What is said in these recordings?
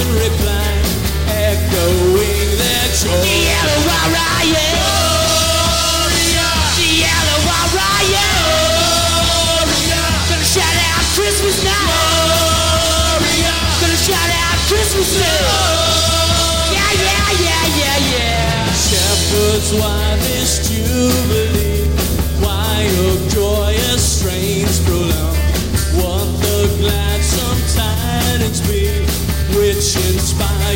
in reply, echoing their joy.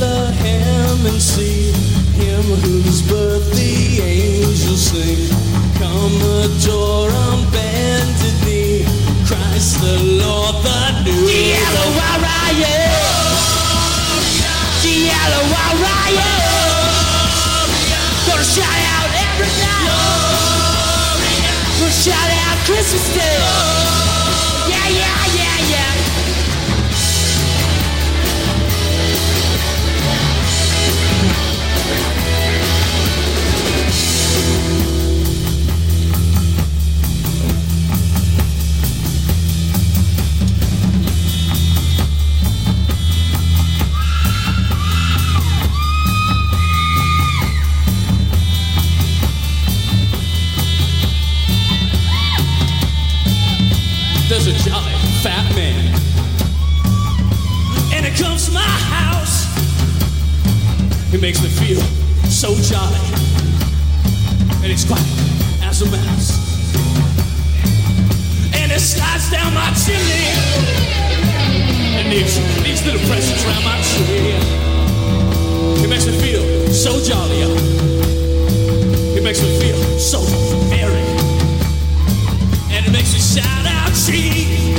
Bethlehem and see him whose birth the angels sing. Come adore on bended knee, Christ the Lord the new. Gonna shout out every night. Gonna shout out Christmas Day. Yeah, yeah, yeah, yeah. Makes me feel so jolly, and he's quiet as a mouse. And it slides down my chimney, and leaves these little presents around my tree. He makes me feel so jolly, y'all. Makes me feel so merry. And it makes me shout out, gee,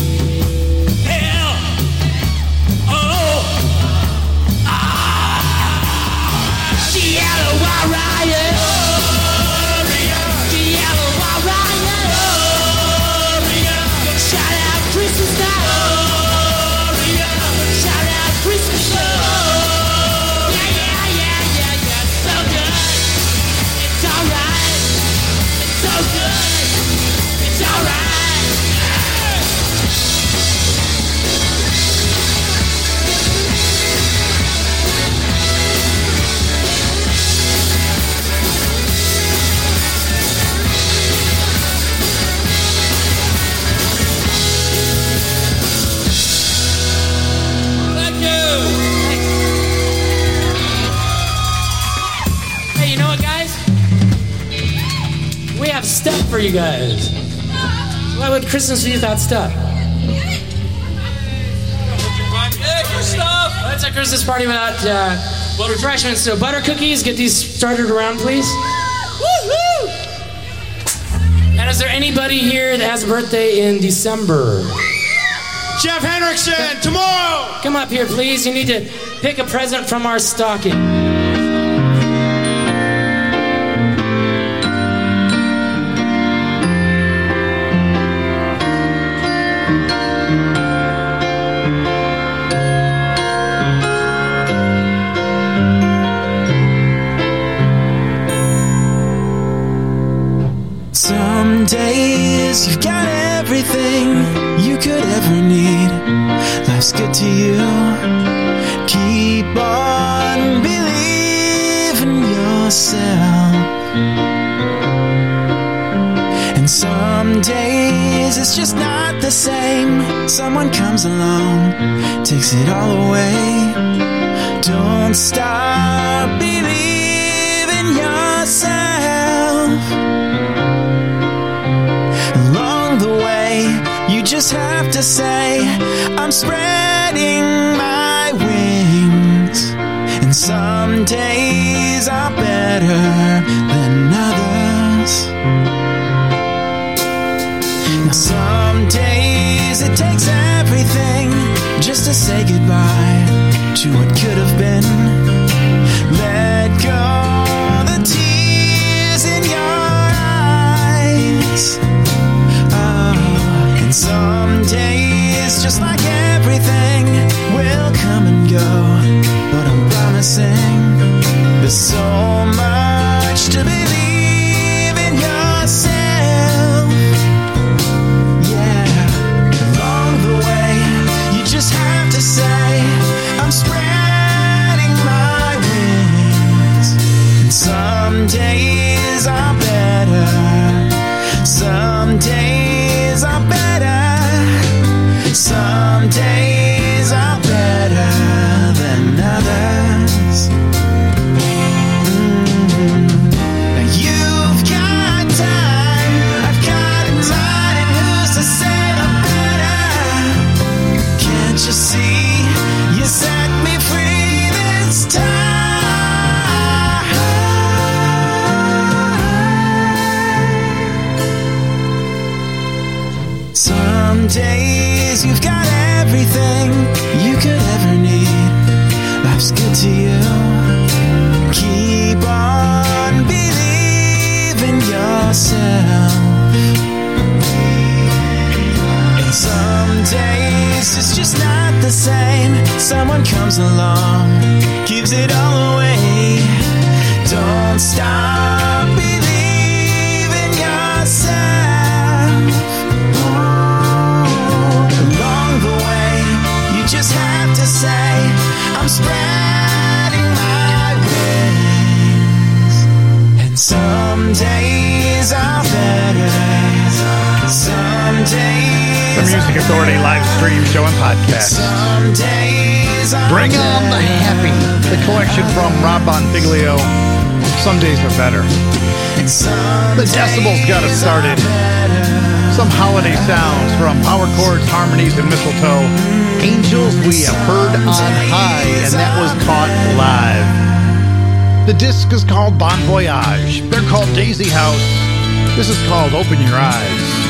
you guys. Why would Christmas be without stuff? Hey, good stuff. That's a Christmas party without uh, refreshments. So, butter cookies, get these started around, please. And is there anybody here that has a birthday in December? Jeff Henriksen, tomorrow! Come up here, please. You need to pick a present from our stocking. To you. Keep on believing yourself. And some days it's just not the same. Someone comes along, takes it all away. Don't stop to say, I'm spreading my wings. And some days are better than others. Now, some days it takes everything just to say goodbye to what could have been. Let go the tears in your eyes. Some days, just like everything, will come and go. But I'm promising there's so much to believe Someone comes along, gives it all away. Don't stop believing yourself. Along the way, you just have to say, I'm spreading my wings. And some days are better. Some days. The Music Authority live stream show and podcast. Some days are Bring on the happy. The collection from Rob Bonfiglio. Some days are better. The decibels got us started. Some holiday sounds from power chords, harmonies, and mistletoe. Angels we have heard on high, and that was caught live. The disc is called Bon Voyage. They're called Daisy House. This is called Open Your Eyes.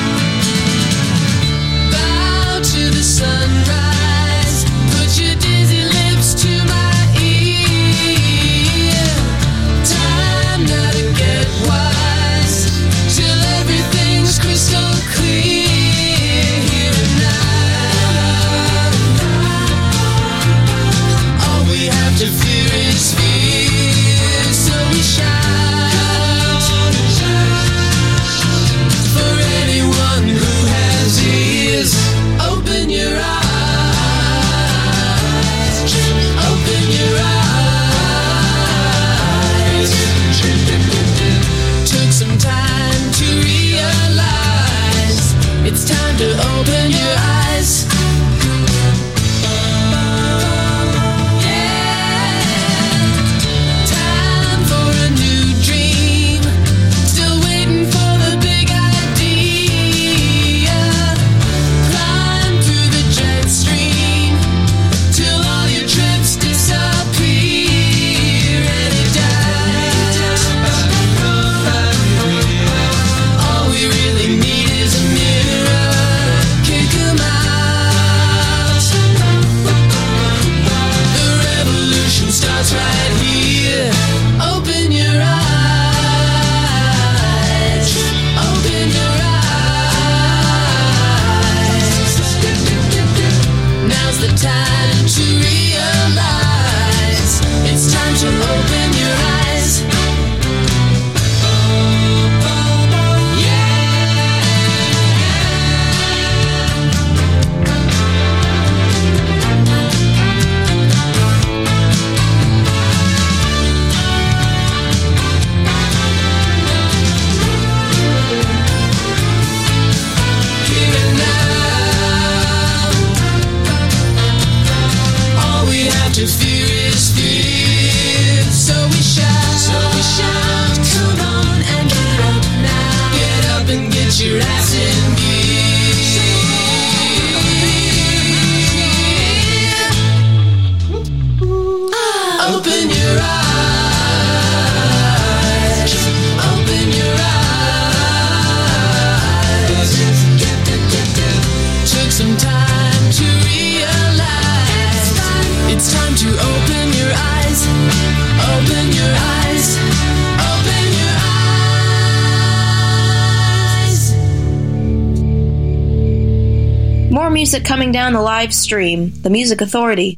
Down the live stream. The Music Authority.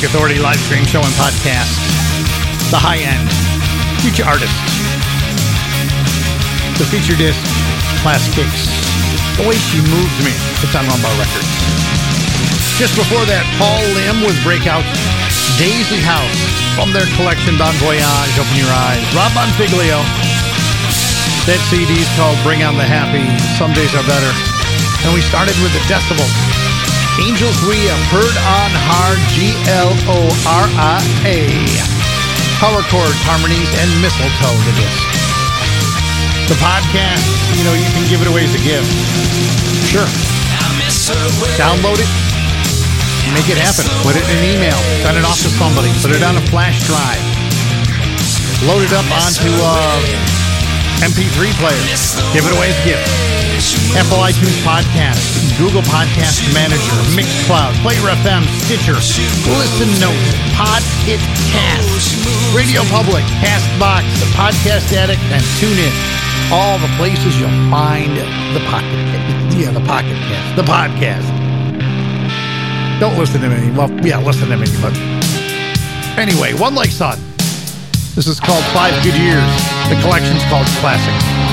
Music Authority live stream show and podcast. The Hi-End. Future artists. The feature disc. Classic Kicks. The way she moves me. It's on Rum Bar Records. Just before that, Paul Lim with Breakout. Daisy House. From their collection Bon Voyage. Open Your Eyes. Rob Bonfiglio. That CD is called Bring On the Happy. Some Days Are Better. And we started with the Decibels. Angels We have heard on hard G L O R I A. Power chords, harmonies, and mistletoe to this. The podcast, you know, you can give it away as a gift. Sure. I miss her way. Download it. Make it happen. Put it in an email. Send it off to somebody. Put it on a flash drive. Load it up onto uh, MP3 player. Give it away as a gift. Apple iTunes Podcast, Google Podcast Manager, Mixcloud, Player FM, Stitcher, Listen Notes, Podkit Cast, Radio Public, Castbox, The Podcast Addict, and TuneIn. All the places you'll find the pocket. Yeah, the pocket cast. The podcast. Don't listen to me. Well, yeah, listen to me, but anyway, One Like Sun. This is called Five Good Years. The collection's called Classic.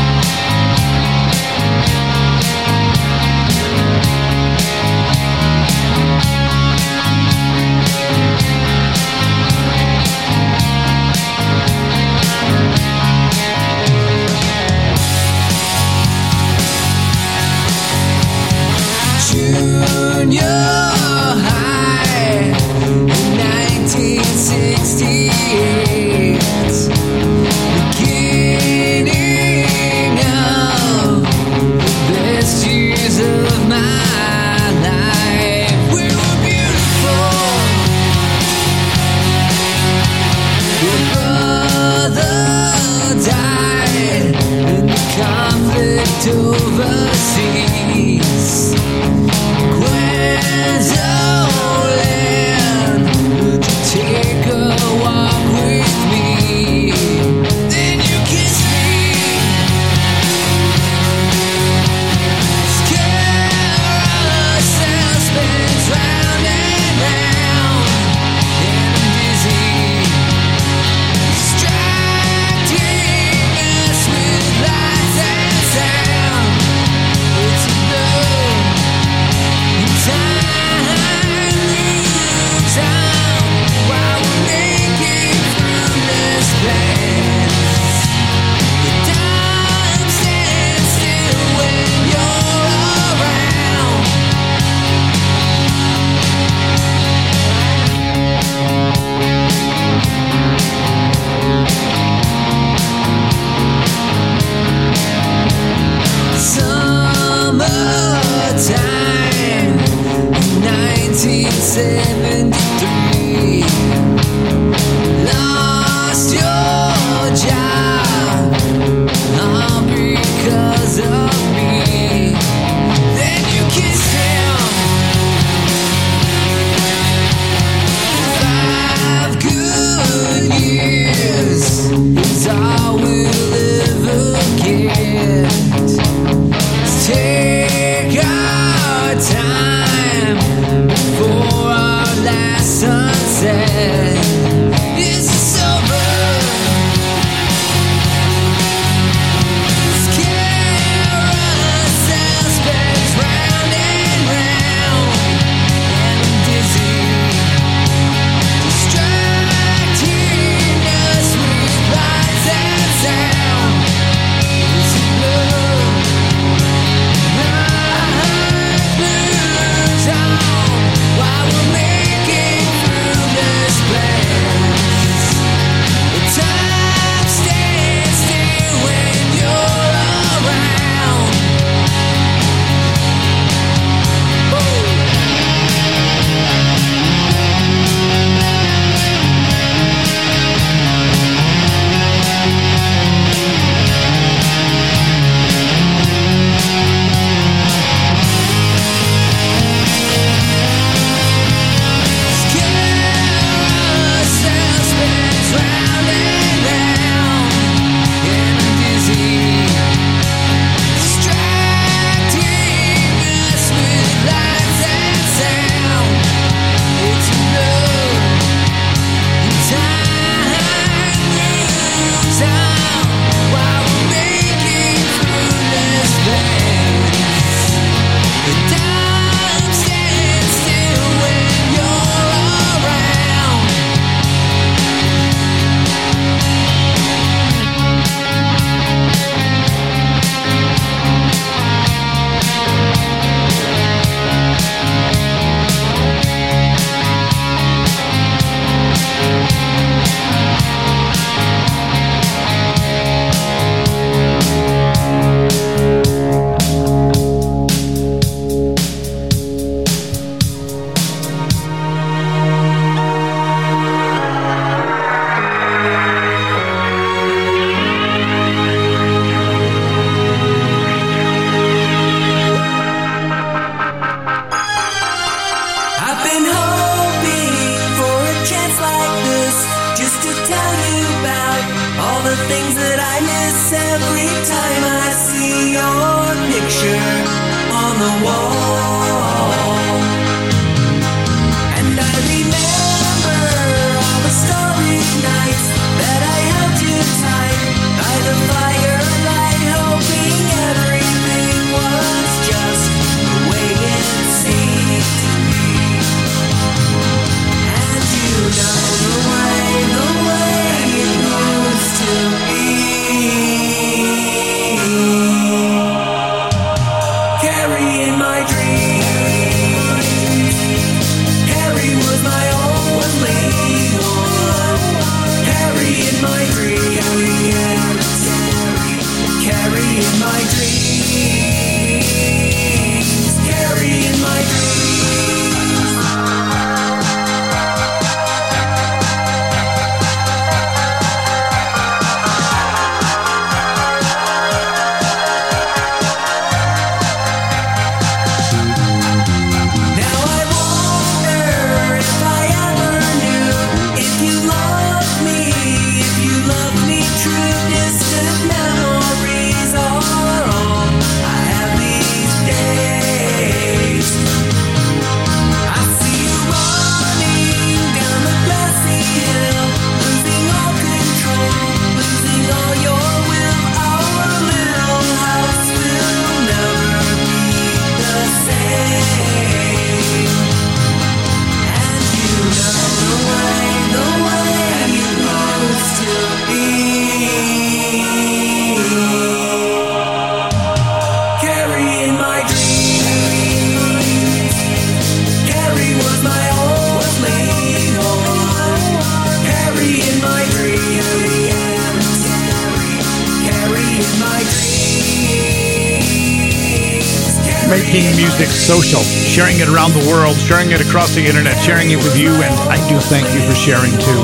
Social, sharing it around the world, sharing it across the internet, sharing it with you, and I do thank you for sharing too.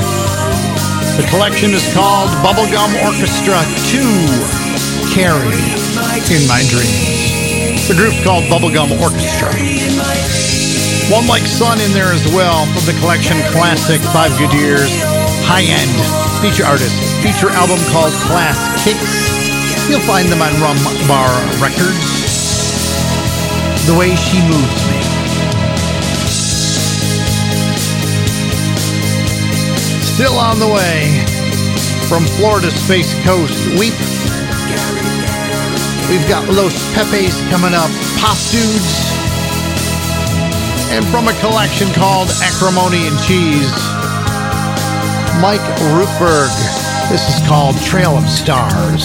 The collection is called Bubblegum Orchestra 2 Carrie in My Dreams. The group's called Bubblegum Orchestra. One like Sun in there as well from the collection Classic Five Good Years Hi-End feature artist feature album called Class Kicks. You'll find them on Rum Bar Records. The way she moves me. Still on the way from Florida's Space Coast. We've we've got Los Pepes coming up, Pop Dudes, and from a collection called Acrimony and Cheese, Mike Ruekberg. This is called Trail of Stars.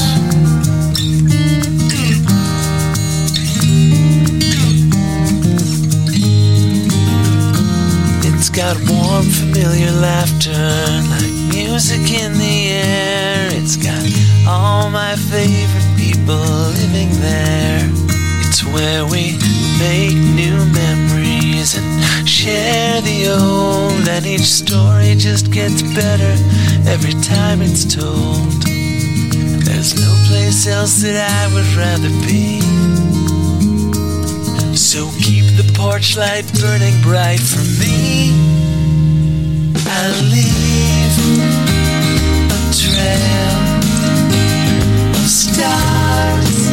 Got warm, familiar laughter, like music in the air. It's got all my favorite people living there. It's where we make new memories and share the old. And each story just gets better every time it's told. There's no place else that I would rather be. So keep the porch light burning bright for me. Stars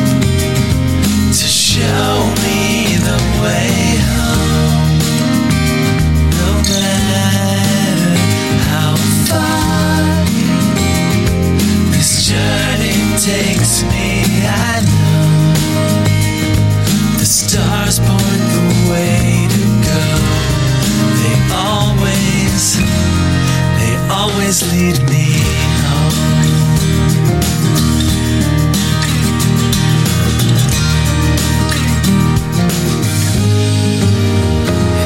to show me the way home. No matter how far this journey takes me, I know. The stars point the way to go. They always, always lead me home.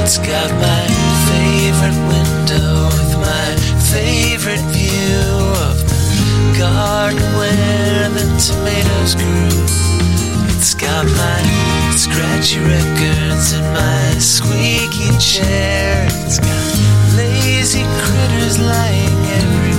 It's got my favorite window with my favorite view of the garden where the tomatoes grew. It's got my scratchy records and my squeaky chair. It's got lazy critters lying everywhere.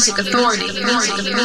music authority. Music authority.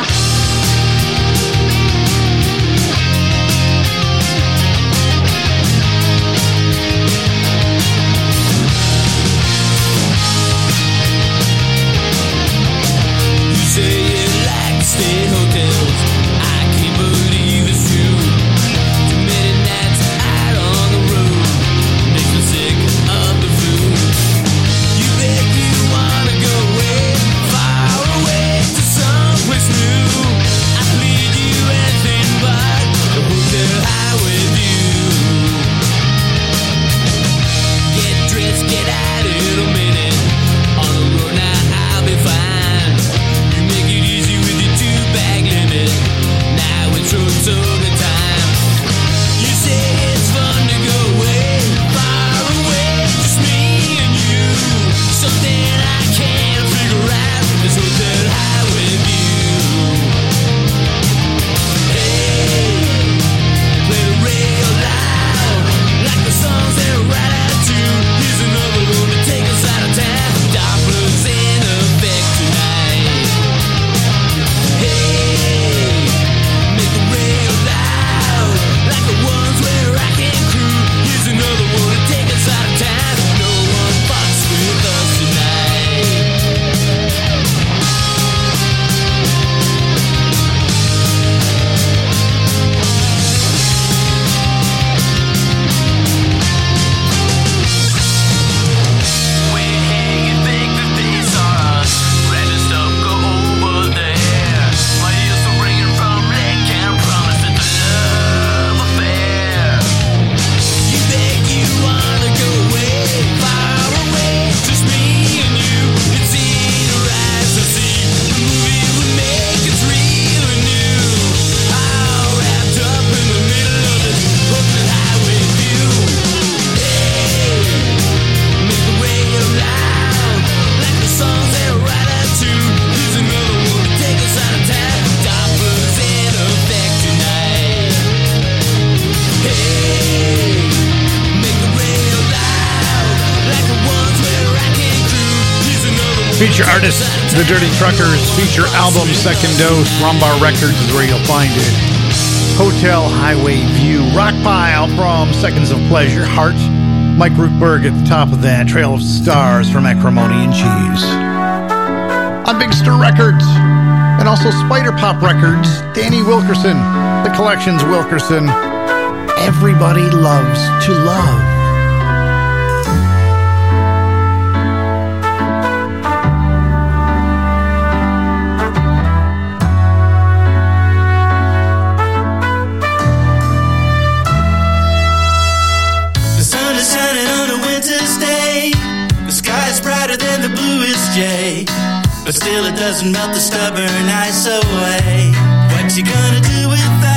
Feature artists, The Dirty Truckers. Feature album, Second Dose. Rum Bar Records is where you'll find it. Hotel Highway View. Rockpile from Seconds of Pleasure. Heart. Mike Ruekberg at the top of that. Trail of Stars from Acrimony and Cheese. On Big Stir Records. And also Spider Pop Records. Danny Wilkerson. The collection's Wilkerson. Everybody loves to love. But still, it doesn't melt the stubborn ice away. What you gonna do without?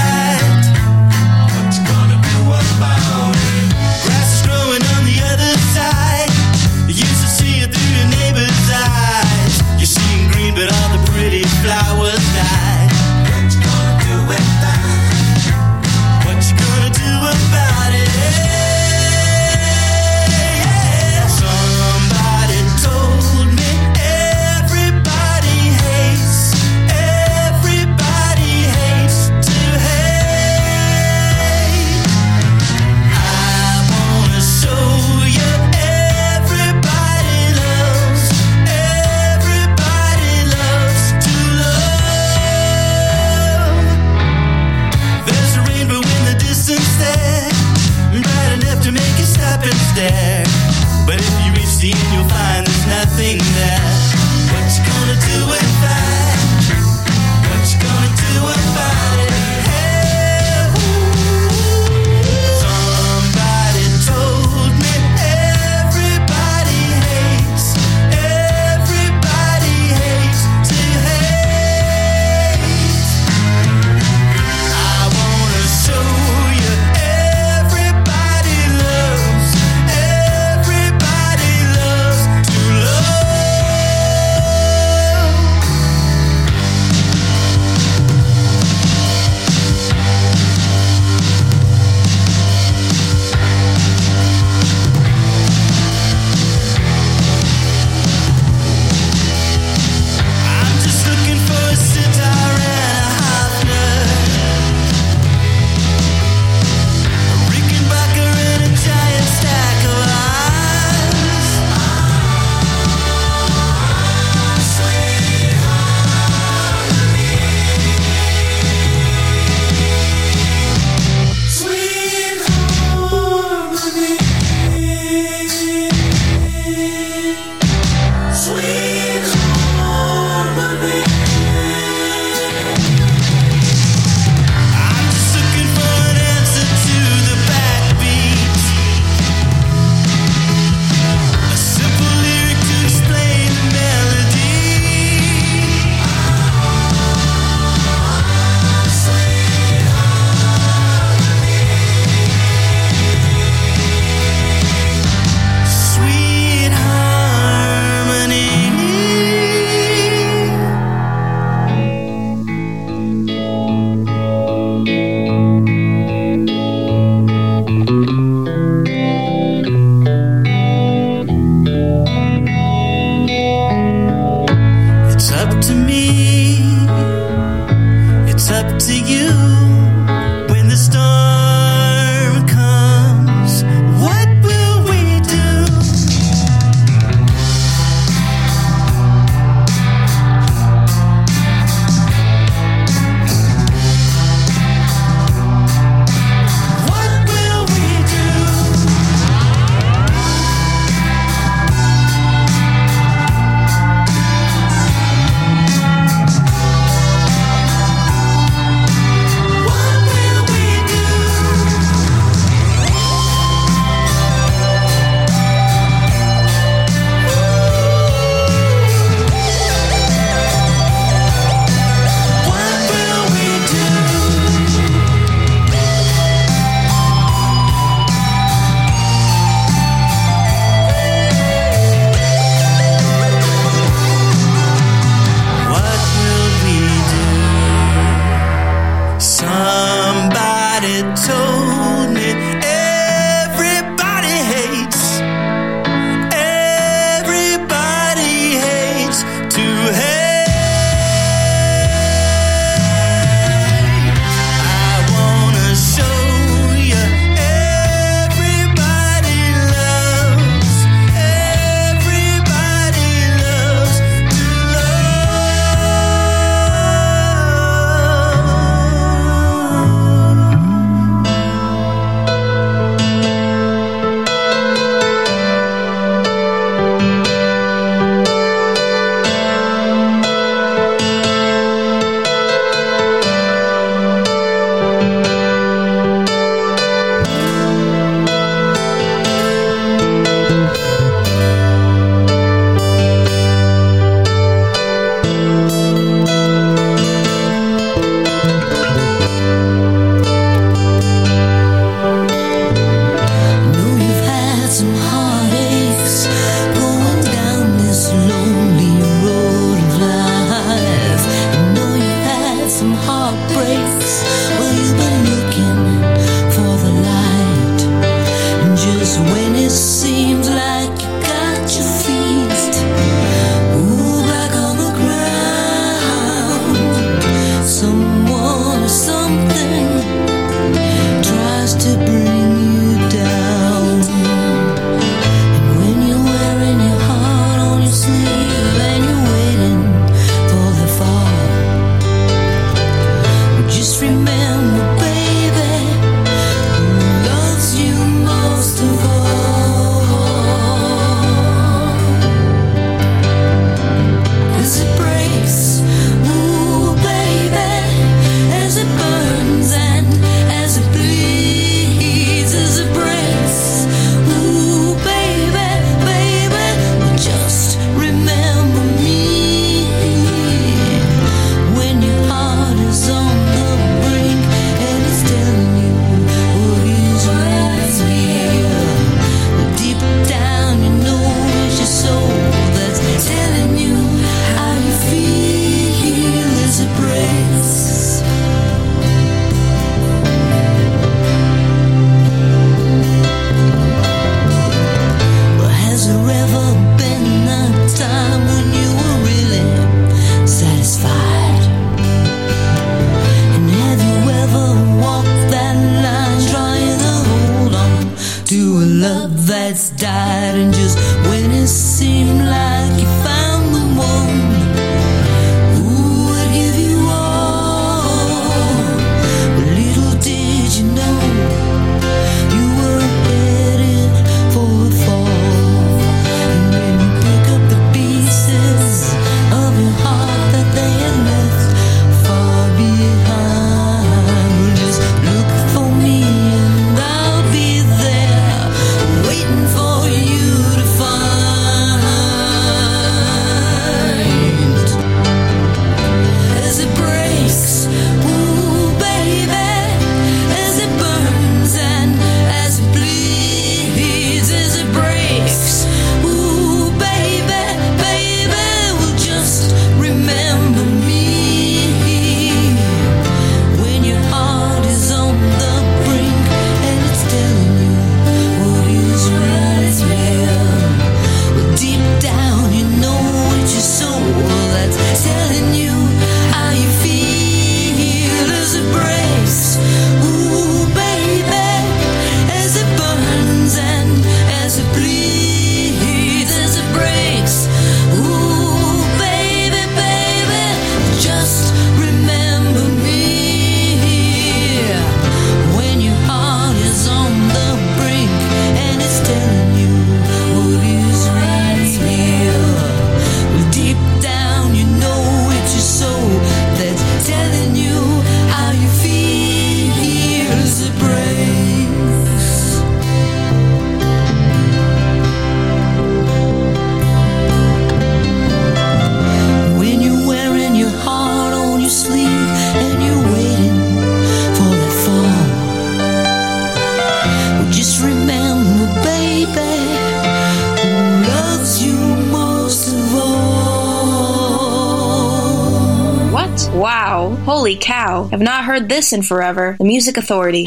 Have not heard this in forever. The Music Authority.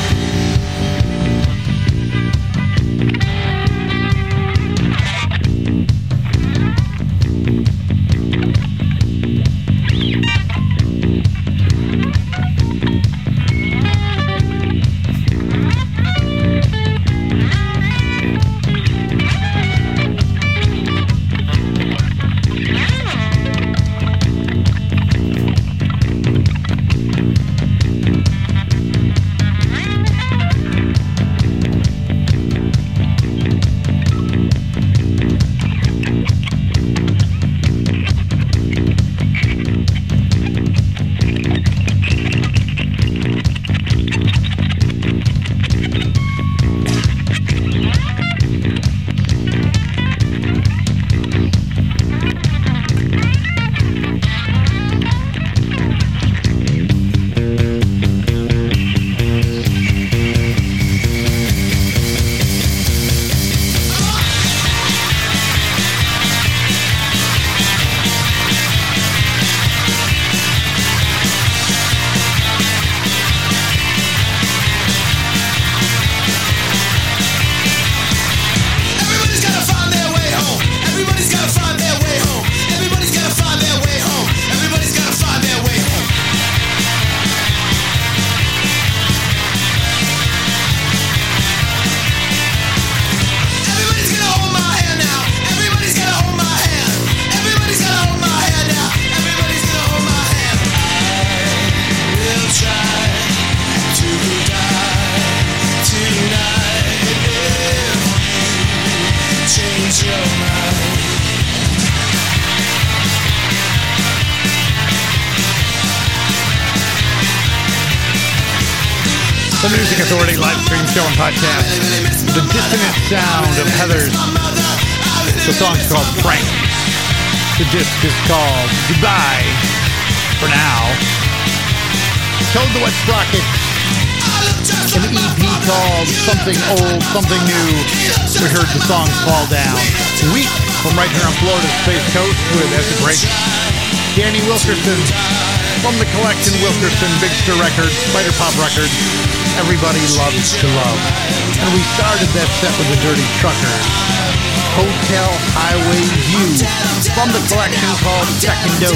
Podcast. The dissonant sound of Heathers. The song's called Frank. The disc is called Goodbye. For now. Toad the Wet Sprocket. An EP called Something Old, Something New. We heard the song Fall Down. Week from right here on Florida's Space Coast with As It Breaks. Danny Wilkerson from the collection Wilkerson Big Stir Records, Spider Pop Records. Everybody loves to love. And we started that set with the Dirty Truckers. Hotel Highway View from the collection called Second Dose.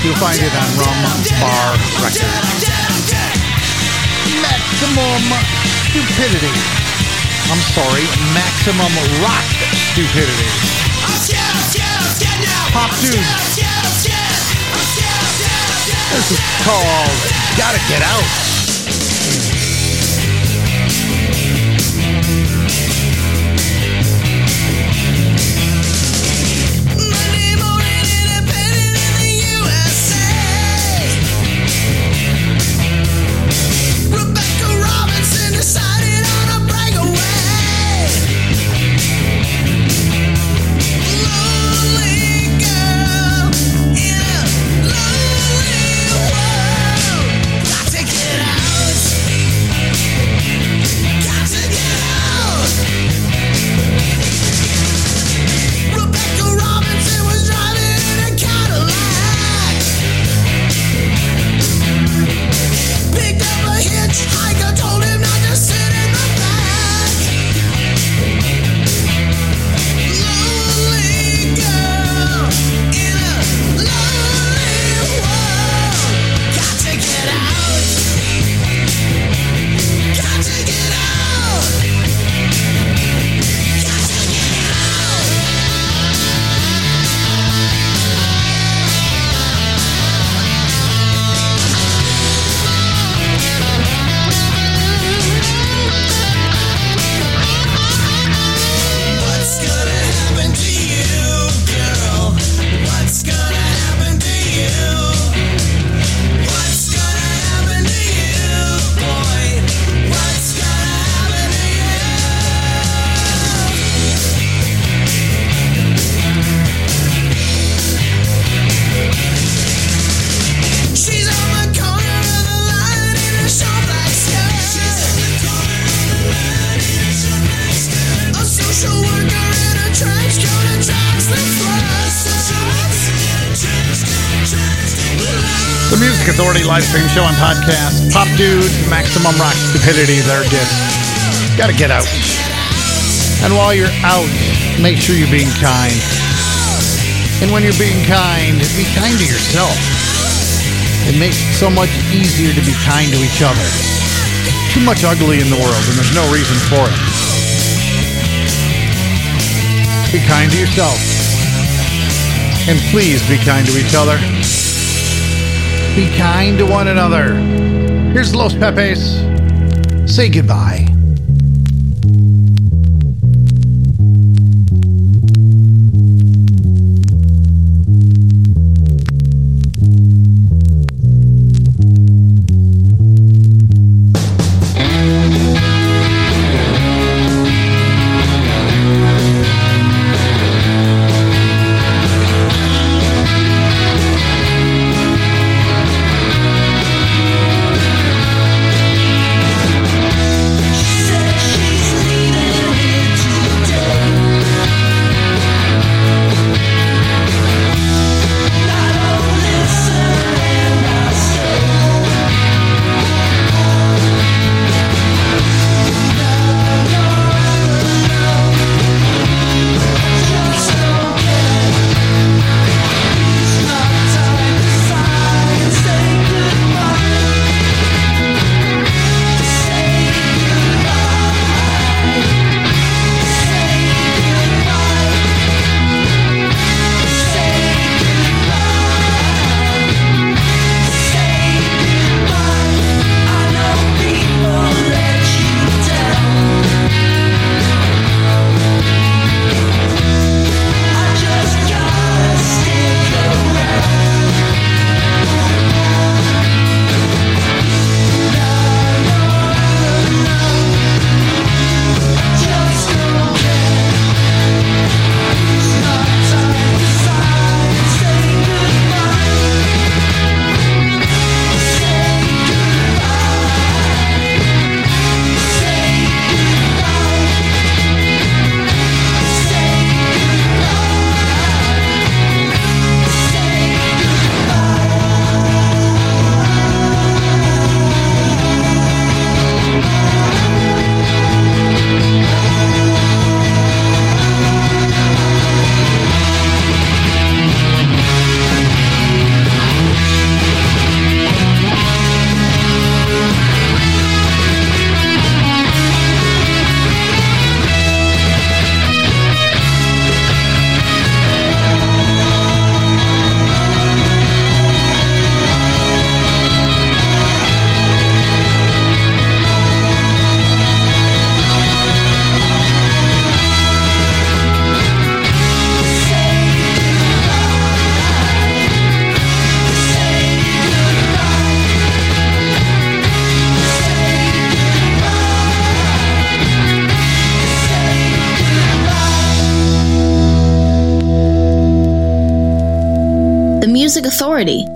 You'll find it on Rum Bar Records. Maximum Stupidity. I'm sorry, Maximum Rock Stupidity. Pop Dudes. This is called Gotta Get Out. The Music Authority live stream show and podcast. Pop Dudes, Maximum Rock Stupidity, their disc. Gotta get out. And while you're out, make sure you're being kind. And when you're being kind, be kind to yourself. It makes it so much easier to be kind to each other. Too much ugly in the world, and there's no reason for it. Be kind to yourself. And please be kind to each other. Be kind to one another. Here's Los Pepes. Say goodbye. authority.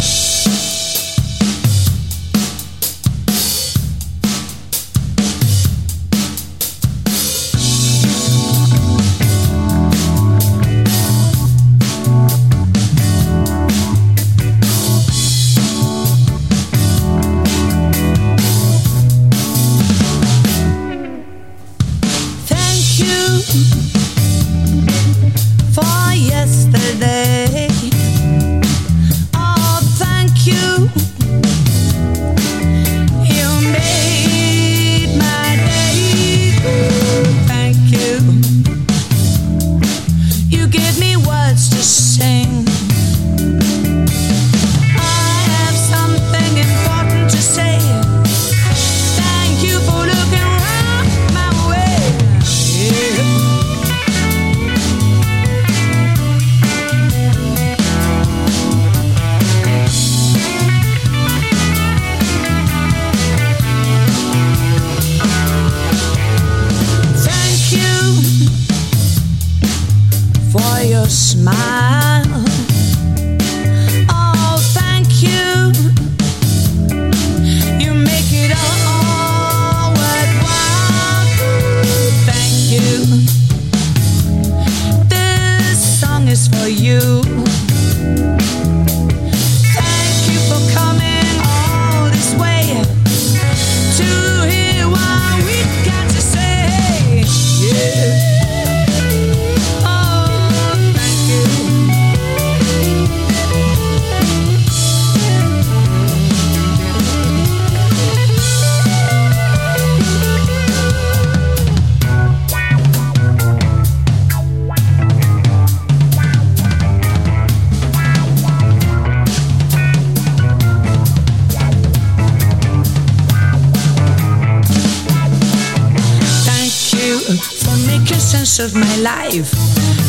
of my life.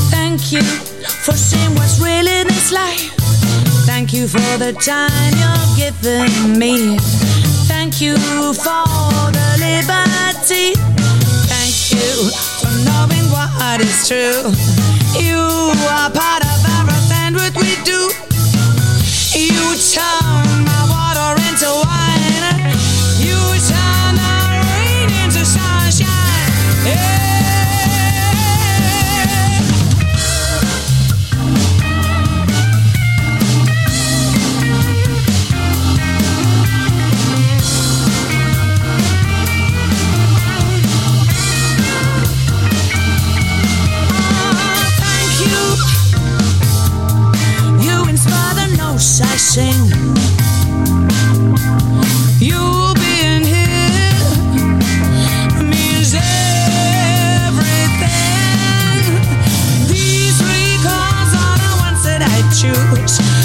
Thank you for seeing what's really this life. Thank you for the time you're giving me. Thank you for the liberty. Thank you for knowing what is true. You are part of everything that we do. You turn. I sing. You being here means everything. These three chords are the ones that I choose.